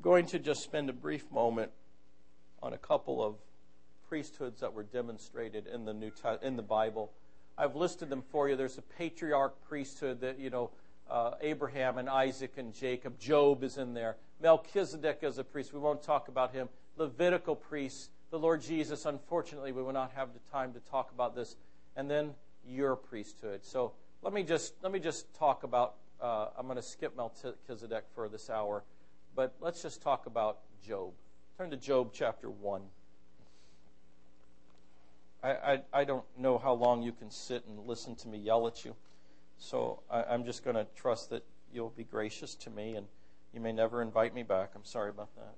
I'm going to just spend a brief moment on a couple of priesthoods that were demonstrated in the New in the Bible. I've listed them for you. There's a patriarch priesthood that you know uh, Abraham and Isaac and Jacob. Job is in there. Melchizedek is a priest. We won't talk about him. Levitical priests. The Lord Jesus. Unfortunately, we will not have the time to talk about this. And then your priesthood. So let me just let me just talk about. Uh, I'm going to skip Melchizedek for this hour, but let's just talk about Job. Turn to Job chapter one. I, I, I don't know how long you can sit and listen to me yell at you, so I, I'm just going to trust that you'll be gracious to me, and you may never invite me back. I'm sorry about that.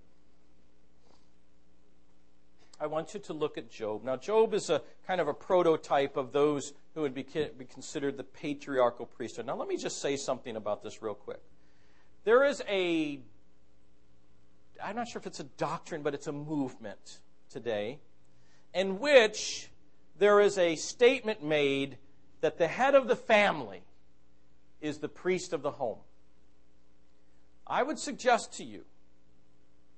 I want you to look at Job. Now, Job is a kind of a prototype of those who would be, be considered the patriarchal priesthood. Now, let me just say something about this real quick. There is a, I'm not sure if it's a doctrine, but it's a movement today in which there is a statement made that the head of the family is the priest of the home. I would suggest to you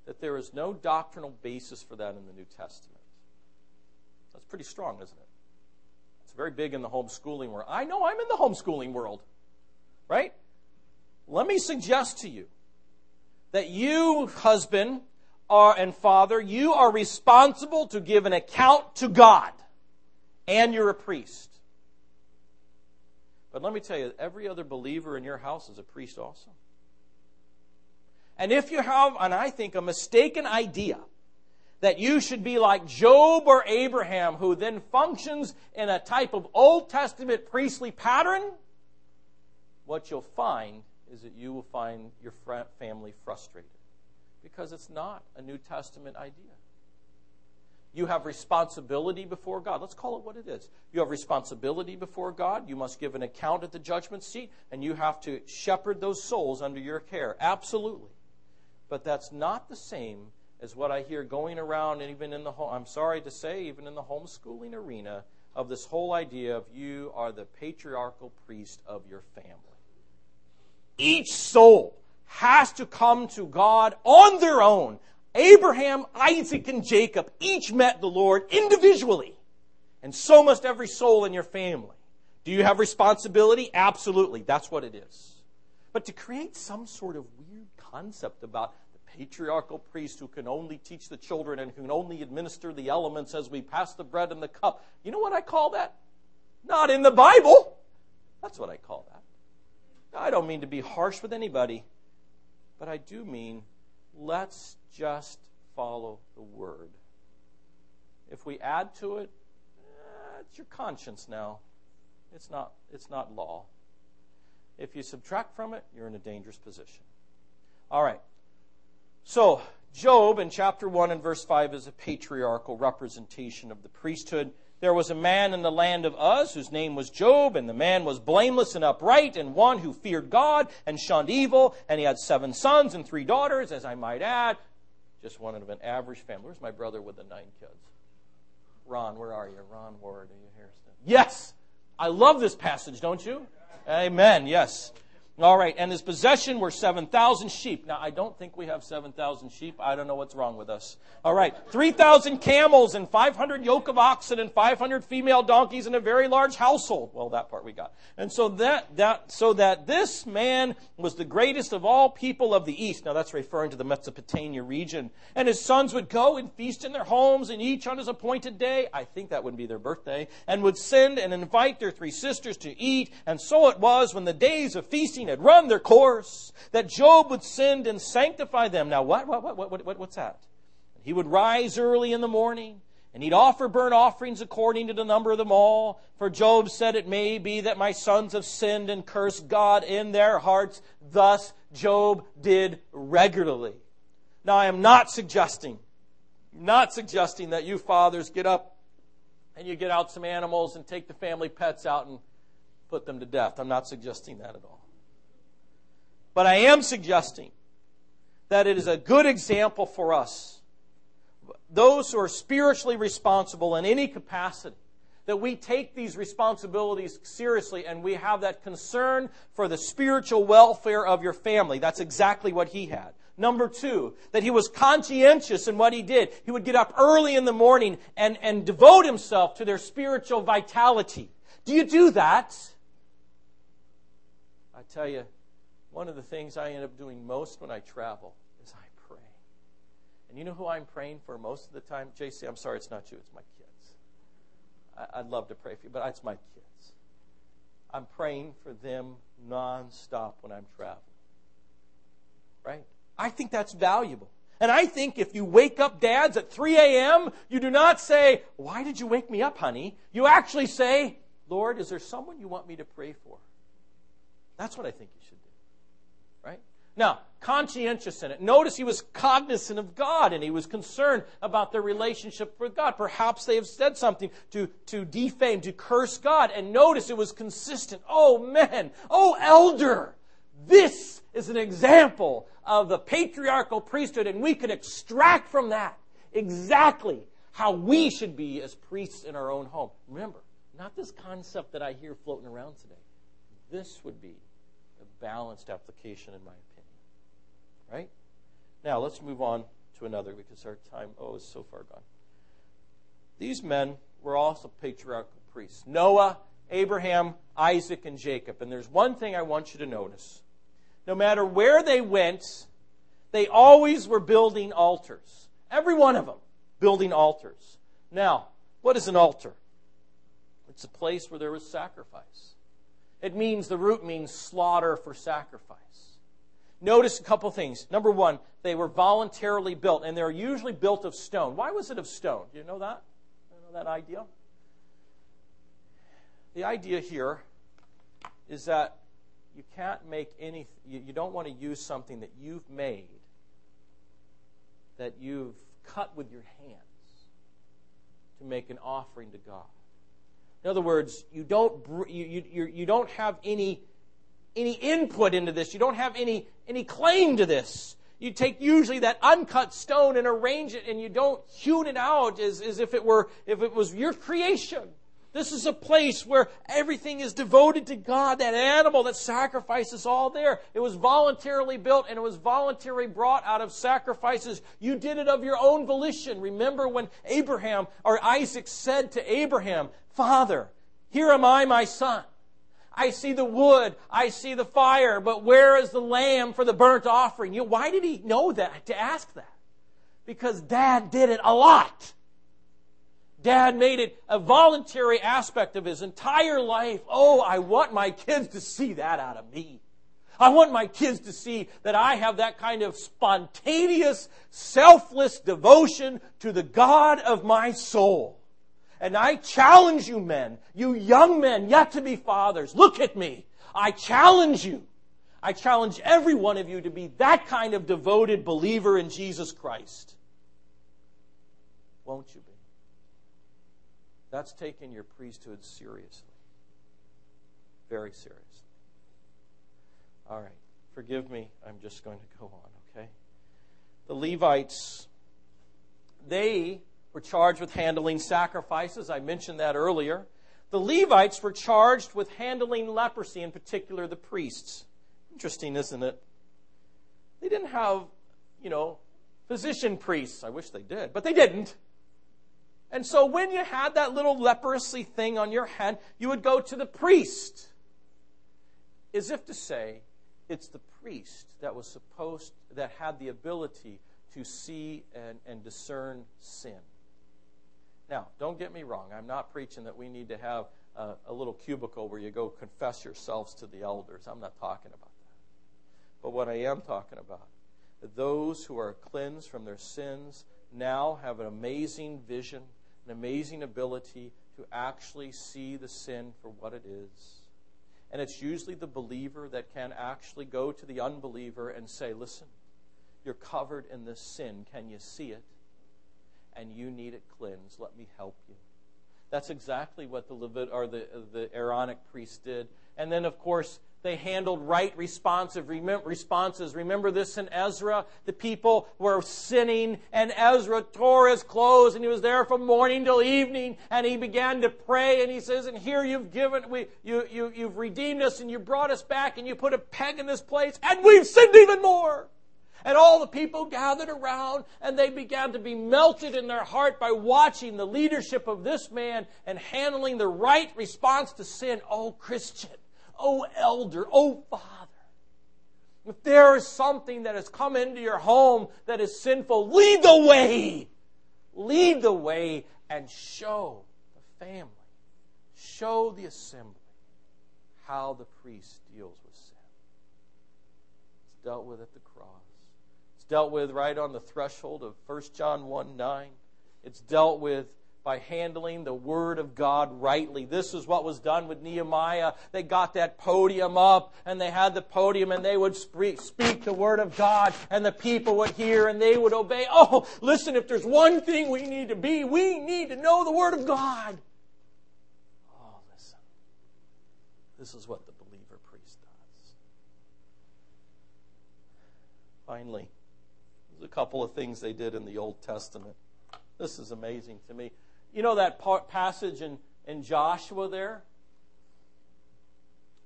that there is no doctrinal basis for that in the New Testament. That's pretty strong, isn't it? It's very big in the homeschooling world. I know I'm in the homeschooling world, right? Let me suggest to you that you, husband are, and father, you are responsible to give an account to God, and you're a priest. But let me tell you, every other believer in your house is a priest also. And if you have, and I think, a mistaken idea that you should be like Job or Abraham, who then functions in a type of Old Testament priestly pattern, what you'll find is that you will find your family frustrated because it's not a New Testament idea. You have responsibility before God. Let's call it what it is. You have responsibility before God. You must give an account at the judgment seat, and you have to shepherd those souls under your care. Absolutely but that's not the same as what I hear going around, and even in the home, I'm sorry to say, even in the homeschooling arena, of this whole idea of you are the patriarchal priest of your family. Each soul has to come to God on their own. Abraham, Isaac, and Jacob each met the Lord individually. And so must every soul in your family. Do you have responsibility? Absolutely. That's what it is. But to create some sort of weird concept about the patriarchal priest who can only teach the children and who can only administer the elements as we pass the bread and the cup. You know what I call that? Not in the Bible. That's what I call that. Now, I don't mean to be harsh with anybody, but I do mean let's just follow the word. If we add to it, eh, it's your conscience now. It's not, it's not law. If you subtract from it, you're in a dangerous position. All right. So, Job in chapter 1 and verse 5 is a patriarchal representation of the priesthood. There was a man in the land of Uz whose name was Job, and the man was blameless and upright, and one who feared God and shunned evil, and he had seven sons and three daughters, as I might add. Just one of an average family. Where's my brother with the nine kids? Ron, where are you? Ron Ward, are you here? Yes! I love this passage, don't you? Amen, yes. All right, and his possession were 7,000 sheep. Now, I don't think we have 7,000 sheep. I don't know what's wrong with us. All right, 3,000 camels and 500 yoke of oxen and 500 female donkeys and a very large household. Well, that part we got. And so that, that, so that this man was the greatest of all people of the east. Now, that's referring to the Mesopotamia region. And his sons would go and feast in their homes and each on his appointed day. I think that would be their birthday. And would send and invite their three sisters to eat. And so it was when the days of feasting had run their course, that Job would send and sanctify them. Now, what, what, what, what, what what's that? He would rise early in the morning, and he'd offer burnt offerings according to the number of them all. For Job said, It may be that my sons have sinned and cursed God in their hearts. Thus, Job did regularly. Now, I am not suggesting, not suggesting that you fathers get up and you get out some animals and take the family pets out and put them to death. I'm not suggesting that at all. But I am suggesting that it is a good example for us, those who are spiritually responsible in any capacity, that we take these responsibilities seriously and we have that concern for the spiritual welfare of your family. That's exactly what he had. Number two, that he was conscientious in what he did. He would get up early in the morning and, and devote himself to their spiritual vitality. Do you do that? I tell you, one of the things I end up doing most when I travel is I pray. And you know who I'm praying for most of the time? JC, I'm sorry, it's not you, it's my kids. I, would love to pray for you, but it's my kids. I'm praying for them nonstop when I'm traveling. Right? I think that's valuable. And I think if you wake up dads at 3 a.m., you do not say, Why did you wake me up, honey? You actually say, Lord, is there someone you want me to pray for? That's what I think you should do. Now, conscientious in it. Notice he was cognizant of God and he was concerned about their relationship with God. Perhaps they have said something to, to defame, to curse God. And notice it was consistent. Oh, men. Oh, elder. This is an example of the patriarchal priesthood, and we can extract from that exactly how we should be as priests in our own home. Remember, not this concept that I hear floating around today. This would be a balanced application, in my opinion. Right? Now, let's move on to another because our time, oh, is so far gone. These men were also patriarchal priests Noah, Abraham, Isaac, and Jacob. And there's one thing I want you to notice. No matter where they went, they always were building altars. Every one of them building altars. Now, what is an altar? It's a place where there was sacrifice. It means, the root means slaughter for sacrifice. Notice a couple things. Number one, they were voluntarily built, and they're usually built of stone. Why was it of stone? Do you know that? You know that idea? The idea here is that you can't make any, you, don't want to use something that you've made, that you've cut with your hands to make an offering to God. In other words, you don't, you, you, you don't have any, any input into this. You don't have any, any claim to this. You take usually that uncut stone and arrange it, and you don't hewn it out as, as if it were if it was your creation. This is a place where everything is devoted to God. That animal, that sacrifice is all there. It was voluntarily built and it was voluntarily brought out of sacrifices. You did it of your own volition. Remember when Abraham or Isaac said to Abraham, Father, here am I, my son. I see the wood, I see the fire, but where is the lamb for the burnt offering? You know, why did he know that, to ask that? Because dad did it a lot. Dad made it a voluntary aspect of his entire life. Oh, I want my kids to see that out of me. I want my kids to see that I have that kind of spontaneous, selfless devotion to the God of my soul. And I challenge you men, you young men yet to be fathers, look at me. I challenge you. I challenge every one of you to be that kind of devoted believer in Jesus Christ. Won't you be? That's taking your priesthood seriously. Very seriously. All right. Forgive me. I'm just going to go on, okay? The Levites, they were charged with handling sacrifices. I mentioned that earlier. The Levites were charged with handling leprosy, in particular the priests. Interesting, isn't it? They didn't have, you know, physician priests. I wish they did, but they didn't. And so when you had that little leprosy thing on your hand, you would go to the priest. As if to say, it's the priest that was supposed, that had the ability to see and, and discern sin. Now, don't get me wrong. I'm not preaching that we need to have a, a little cubicle where you go confess yourselves to the elders. I'm not talking about that. But what I am talking about, that those who are cleansed from their sins now have an amazing vision an amazing ability to actually see the sin for what it is. And it's usually the believer that can actually go to the unbeliever and say, Listen, you're covered in this sin. Can you see it? And you need it cleansed. Let me help you. That's exactly what the Levit or the, the Aaronic priest did. And then, of course, they handled right responsive responses. Remember this in Ezra? The people were sinning, and Ezra tore his clothes, and he was there from morning till evening, and he began to pray, and he says, And here you've given, we, you, you, you've redeemed us, and you brought us back, and you put a peg in this place, and we've sinned even more. And all the people gathered around and they began to be melted in their heart by watching the leadership of this man and handling the right response to sin. Oh, Christian. Oh, elder. Oh, father. If there is something that has come into your home that is sinful, lead the way. Lead the way and show the family, show the assembly how the priest deals with sin. It's dealt with at the cross. It's dealt with right on the threshold of 1 John 1 9. It's dealt with by handling the Word of God rightly. This is what was done with Nehemiah. They got that podium up and they had the podium and they would speak the Word of God and the people would hear and they would obey. Oh, listen, if there's one thing we need to be, we need to know the Word of God. Oh, listen. This is what the believer priest does. Finally, a couple of things they did in the Old Testament. This is amazing to me. You know that passage in, in Joshua there?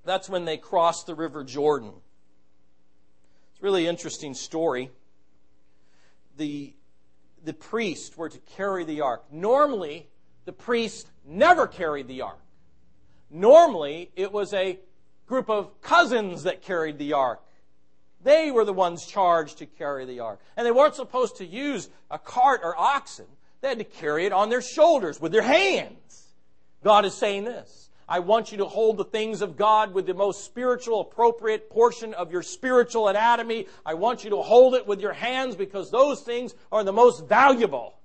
That's when they crossed the River Jordan. It's a really interesting story. The, the priests were to carry the ark. Normally, the priests never carried the ark. Normally, it was a group of cousins that carried the ark. They were the ones charged to carry the ark. And they weren't supposed to use a cart or oxen. They had to carry it on their shoulders with their hands. God is saying this. I want you to hold the things of God with the most spiritual, appropriate portion of your spiritual anatomy. I want you to hold it with your hands because those things are the most valuable.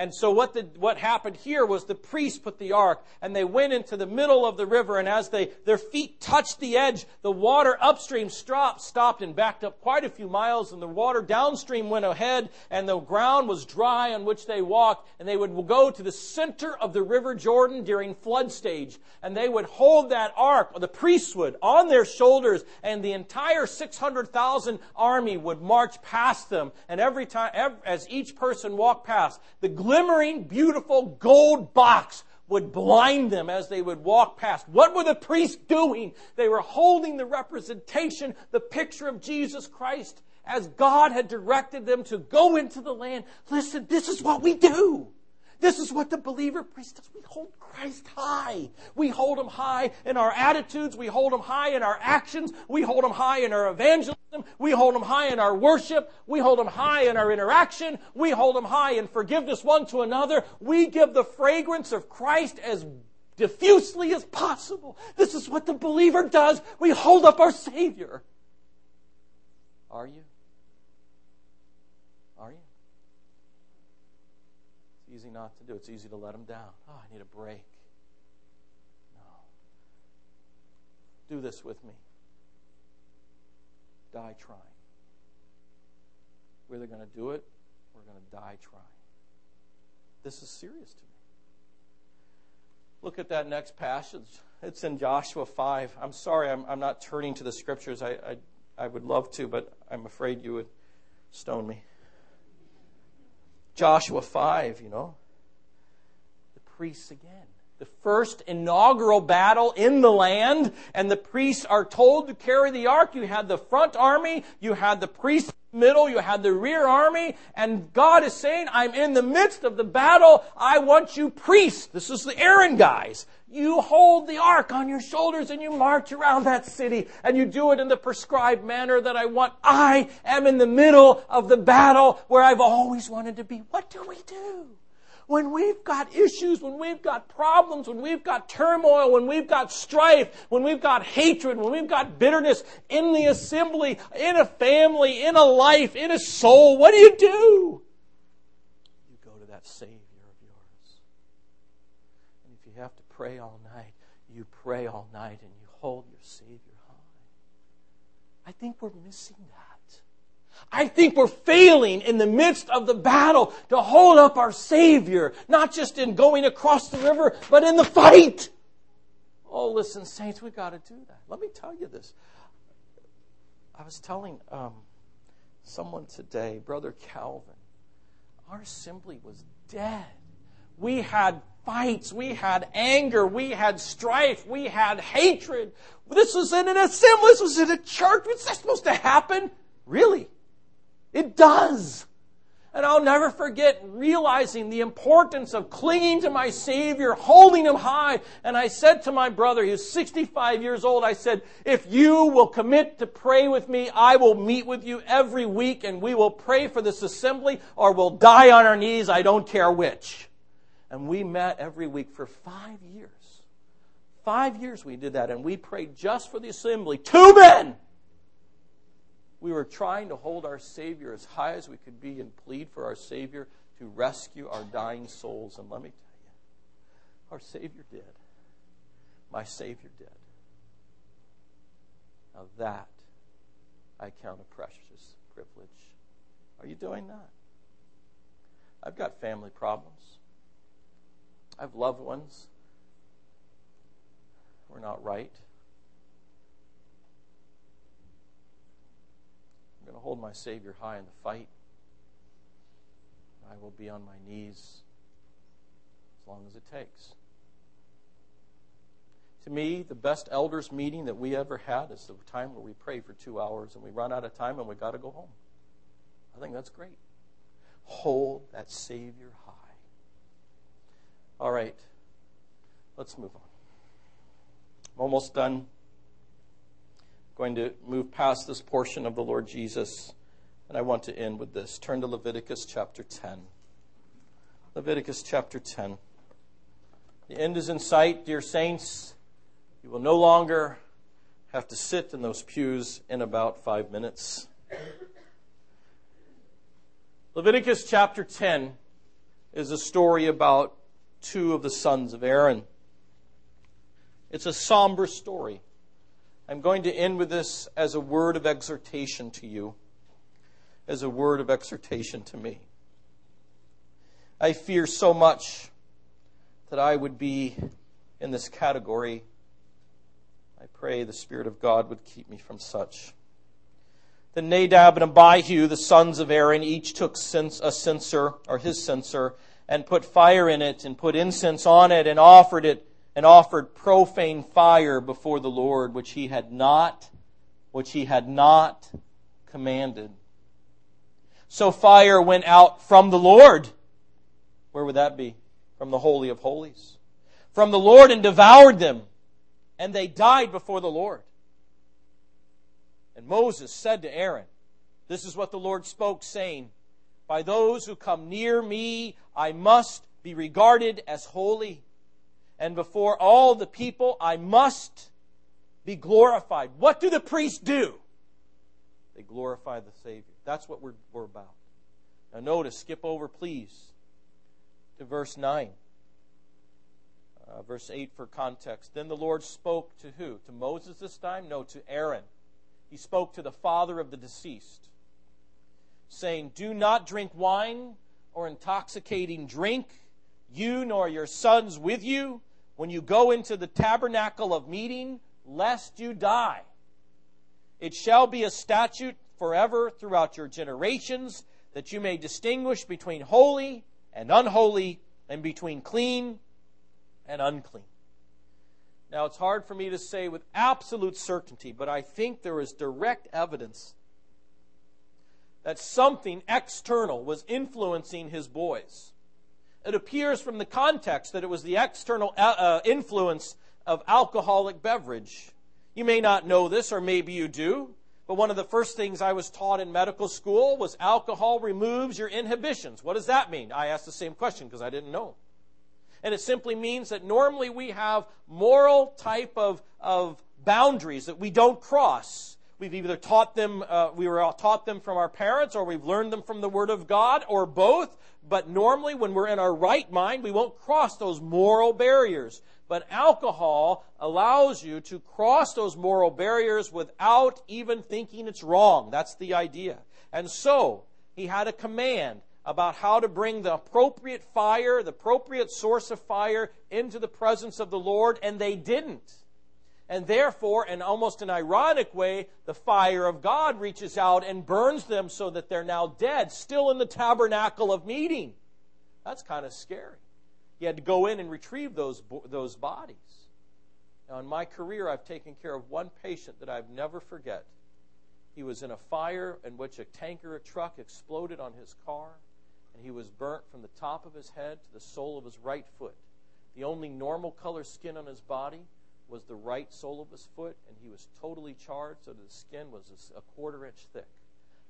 And so what, the, what happened here was the priests put the ark and they went into the middle of the river and as they, their feet touched the edge, the water upstream stopped, stopped and backed up quite a few miles and the water downstream went ahead and the ground was dry on which they walked and they would go to the center of the river Jordan during flood stage and they would hold that ark, or the priests would, on their shoulders and the entire 600,000 army would march past them and every time, every, as each person walked past, the glimmering, beautiful gold box would blind them as they would walk past. What were the priests doing? They were holding the representation, the picture of Jesus Christ as God had directed them to go into the land. Listen, this is what we do. This is what the believer priest does. We hold Christ high. We hold him high in our attitudes. We hold him high in our actions. We hold him high in our evangelism. We hold him high in our worship. We hold him high in our interaction. We hold him high in forgiveness one to another. We give the fragrance of Christ as diffusely as possible. This is what the believer does. We hold up our Savior. Are you? Not to do. It's easy to let them down. Oh, I need a break. No. Do this with me. Die trying. We're either going to do it or we're going to die trying. This is serious to me. Look at that next passage. It's in Joshua 5. I'm sorry, I'm, I'm not turning to the scriptures. I, I, I would love to, but I'm afraid you would stone me. Joshua 5, you know. Priests again. The first inaugural battle in the land, and the priests are told to carry the ark. You had the front army, you had the priests in the middle, you had the rear army, and God is saying, I'm in the midst of the battle. I want you priests. This is the Aaron guys. You hold the ark on your shoulders and you march around that city and you do it in the prescribed manner that I want. I am in the middle of the battle where I've always wanted to be. What do we do? When we've got issues, when we've got problems, when we've got turmoil, when we've got strife, when we've got hatred, when we've got bitterness in the assembly, in a family, in a life, in a soul, what do you do? You go to that Savior of yours. And if you have to pray all night, you pray all night and you hold your Savior high. I think we're missing that. I think we're failing in the midst of the battle to hold up our Savior, not just in going across the river, but in the fight. Oh, listen, saints, we've got to do that. Let me tell you this. I was telling um, someone today, Brother Calvin, our assembly was dead. We had fights, we had anger, we had strife, we had hatred. This was in an assembly, this was in a church. What's that supposed to happen? Really? It does. And I'll never forget realizing the importance of clinging to my Savior, holding Him high. And I said to my brother, he was 65 years old, I said, if you will commit to pray with me, I will meet with you every week and we will pray for this assembly or we'll die on our knees. I don't care which. And we met every week for five years. Five years we did that and we prayed just for the assembly. Two men! We were trying to hold our Savior as high as we could be and plead for our Savior to rescue our dying souls. And let me tell you, our Savior did. My Savior did. Now that I count a precious privilege. Are you doing that? I've got family problems. I have loved ones. We're not right. Going to hold my Savior high in the fight. I will be on my knees as long as it takes. To me, the best elders meeting that we ever had is the time where we pray for two hours and we run out of time and we got to go home. I think that's great. Hold that Savior high. All right, let's move on. I'm almost done going to move past this portion of the Lord Jesus, and I want to end with this. Turn to Leviticus chapter 10. Leviticus chapter 10. The end is in sight, dear saints. You will no longer have to sit in those pews in about five minutes. Leviticus chapter 10 is a story about two of the sons of Aaron. It's a somber story. I'm going to end with this as a word of exhortation to you, as a word of exhortation to me. I fear so much that I would be in this category. I pray the Spirit of God would keep me from such. Then Nadab and Abihu, the sons of Aaron, each took a censer, or his censer, and put fire in it, and put incense on it, and offered it and offered profane fire before the Lord, which he had not, which he had not commanded. So fire went out from the Lord. Where would that be? From the Holy of Holies. From the Lord and devoured them, and they died before the Lord. And Moses said to Aaron, This is what the Lord spoke, saying, By those who come near me, I must be regarded as holy and before all the people, I must be glorified. What do the priests do? They glorify the Savior. That's what we're, we're about. Now, notice, skip over, please, to verse 9. Uh, verse 8 for context. Then the Lord spoke to who? To Moses this time? No, to Aaron. He spoke to the father of the deceased, saying, Do not drink wine or intoxicating drink, you nor your sons with you when you go into the tabernacle of meeting, lest you die. It shall be a statute forever throughout your generations, that you may distinguish between holy and unholy, and between clean and unclean. Now, it's hard for me to say with absolute certainty, but I think there is direct evidence that something external was influencing his boys it appears from the context that it was the external uh, uh, influence of alcoholic beverage. You may not know this, or maybe you do, but one of the first things I was taught in medical school was alcohol removes your inhibitions. What does that mean? I asked the same question because I didn't know. And it simply means that normally we have moral type of, of boundaries that we don't cross. We've either taught them, uh, we were taught them from our parents, or we've learned them from the Word of God, or both. But normally, when we're in our right mind, we won't cross those moral barriers. But alcohol allows you to cross those moral barriers without even thinking it's wrong. That's the idea. And so, he had a command about how to bring the appropriate fire, the appropriate source of fire into the presence of the Lord, and they didn't. And therefore, in almost an ironic way, the fire of God reaches out and burns them so that they're now dead, still in the tabernacle of meeting. That's kind of scary. You had to go in and retrieve those, those bodies. Now, in my career, I've taken care of one patient that I've never forget. He was in a fire in which a tanker, a truck exploded on his car, and he was burnt from the top of his head to the sole of his right foot. The only normal color skin on his body was the right sole of his foot, and he was totally charred, so the skin was a quarter inch thick.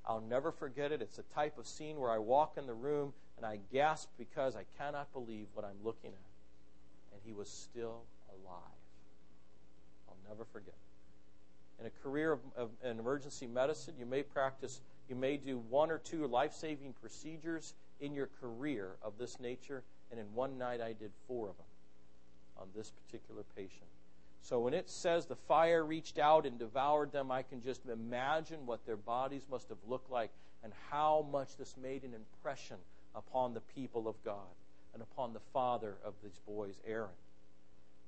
I'll never forget it. It's a type of scene where I walk in the room and I gasp because I cannot believe what I'm looking at. And he was still alive. I'll never forget. In a career of, of in emergency medicine, you may practice, you may do one or two life saving procedures in your career of this nature, and in one night I did four of them on this particular patient. So when it says the fire reached out and devoured them, I can just imagine what their bodies must have looked like and how much this made an impression upon the people of God and upon the father of these boys, Aaron.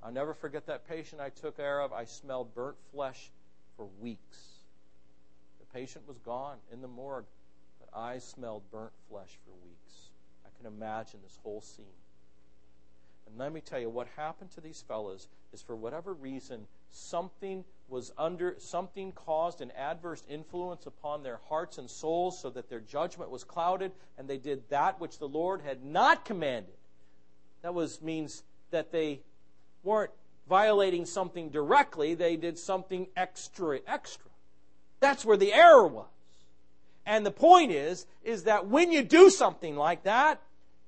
I'll never forget that patient I took care of. I smelled burnt flesh for weeks. The patient was gone in the morgue, but I smelled burnt flesh for weeks. I can imagine this whole scene. And let me tell you, what happened to these fellows is for whatever reason, something was under, something caused an adverse influence upon their hearts and souls so that their judgment was clouded, and they did that which the Lord had not commanded. That was, means that they weren't violating something directly, they did something extra, extra. That's where the error was. And the point is, is that when you do something like that,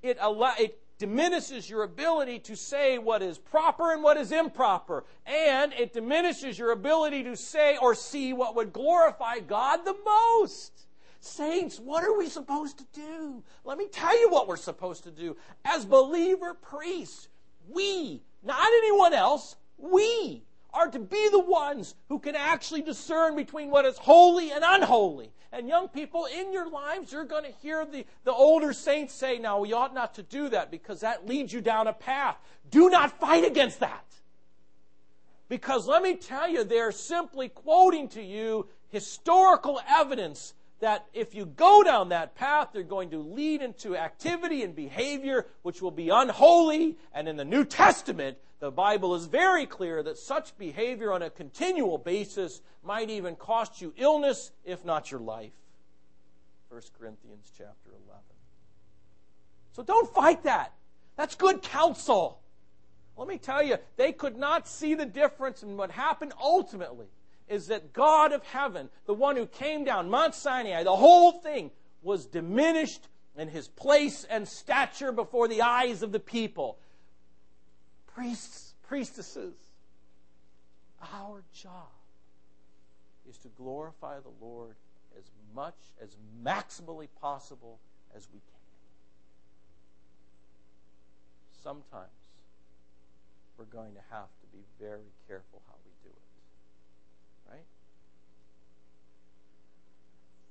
it, it diminishes your ability to say what is proper and what is improper. And it diminishes your ability to say or see what would glorify God the most. Saints, what are we supposed to do? Let me tell you what we're supposed to do. As believer priests, we, not anyone else, we are to be the ones who can actually discern between what is holy and unholy. And young people, in your lives, you're going to hear the, the older saints say, now, we ought not to do that because that leads you down a path. Do not fight against that. Because let me tell you, they're simply quoting to you historical evidence that if you go down that path, they're going to lead into activity and behavior which will be unholy. And in the New Testament, the Bible is very clear that such behavior on a continual basis might even cost you illness, if not your life. 1 Corinthians chapter 11. So don't fight that. That's good counsel. Let me tell you, they could not see the difference in what happened ultimately is that God of heaven, the one who came down, Mount Sinai, the whole thing was diminished in his place and stature before the eyes of the people priests, priestesses. Our job is to glorify the Lord as much, as maximally possible as we can. Sometimes we're going to have to be very careful how we do it. Right?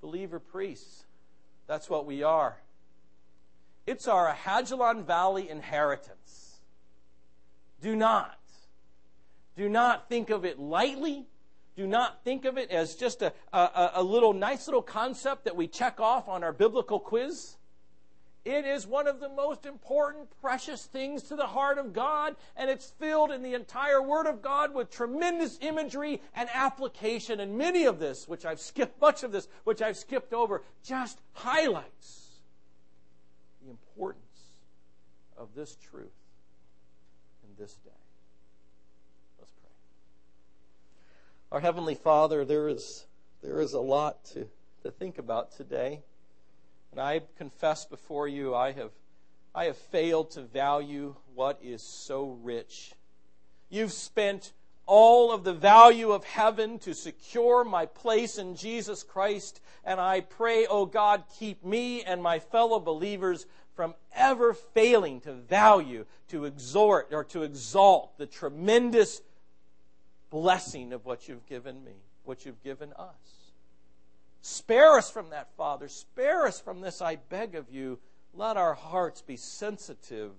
Believer priests, that's what we are. It's our Ajalon Valley inheritance. Do not. Do not think of it lightly. Do not think of it as just a, a, a, little nice little concept that we check off on our biblical quiz. It is one of the most important, precious things to the heart of God, and it's filled in the entire Word of God with tremendous imagery and application. And many of this, which I've skipped, much of this, which I've skipped over, just highlights the importance of this truth this day. Let's pray. Our Heavenly Father, there is, there is a lot to, to think about today. And I confess before you, I have, I have failed to value what is so rich. You've spent all of the value of heaven to secure my place in Jesus Christ. And I pray, oh God, keep me and my fellow believers from ever failing to value, to exhort, or to exalt the tremendous blessing of what you've given me, what you've given us. Spare us from that, Father. Spare us from this, I beg of you. Let our hearts be sensitive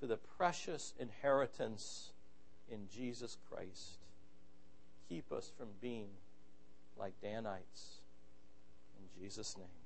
to the precious inheritance in Jesus Christ. Keep us from being like Danites. In Jesus' name.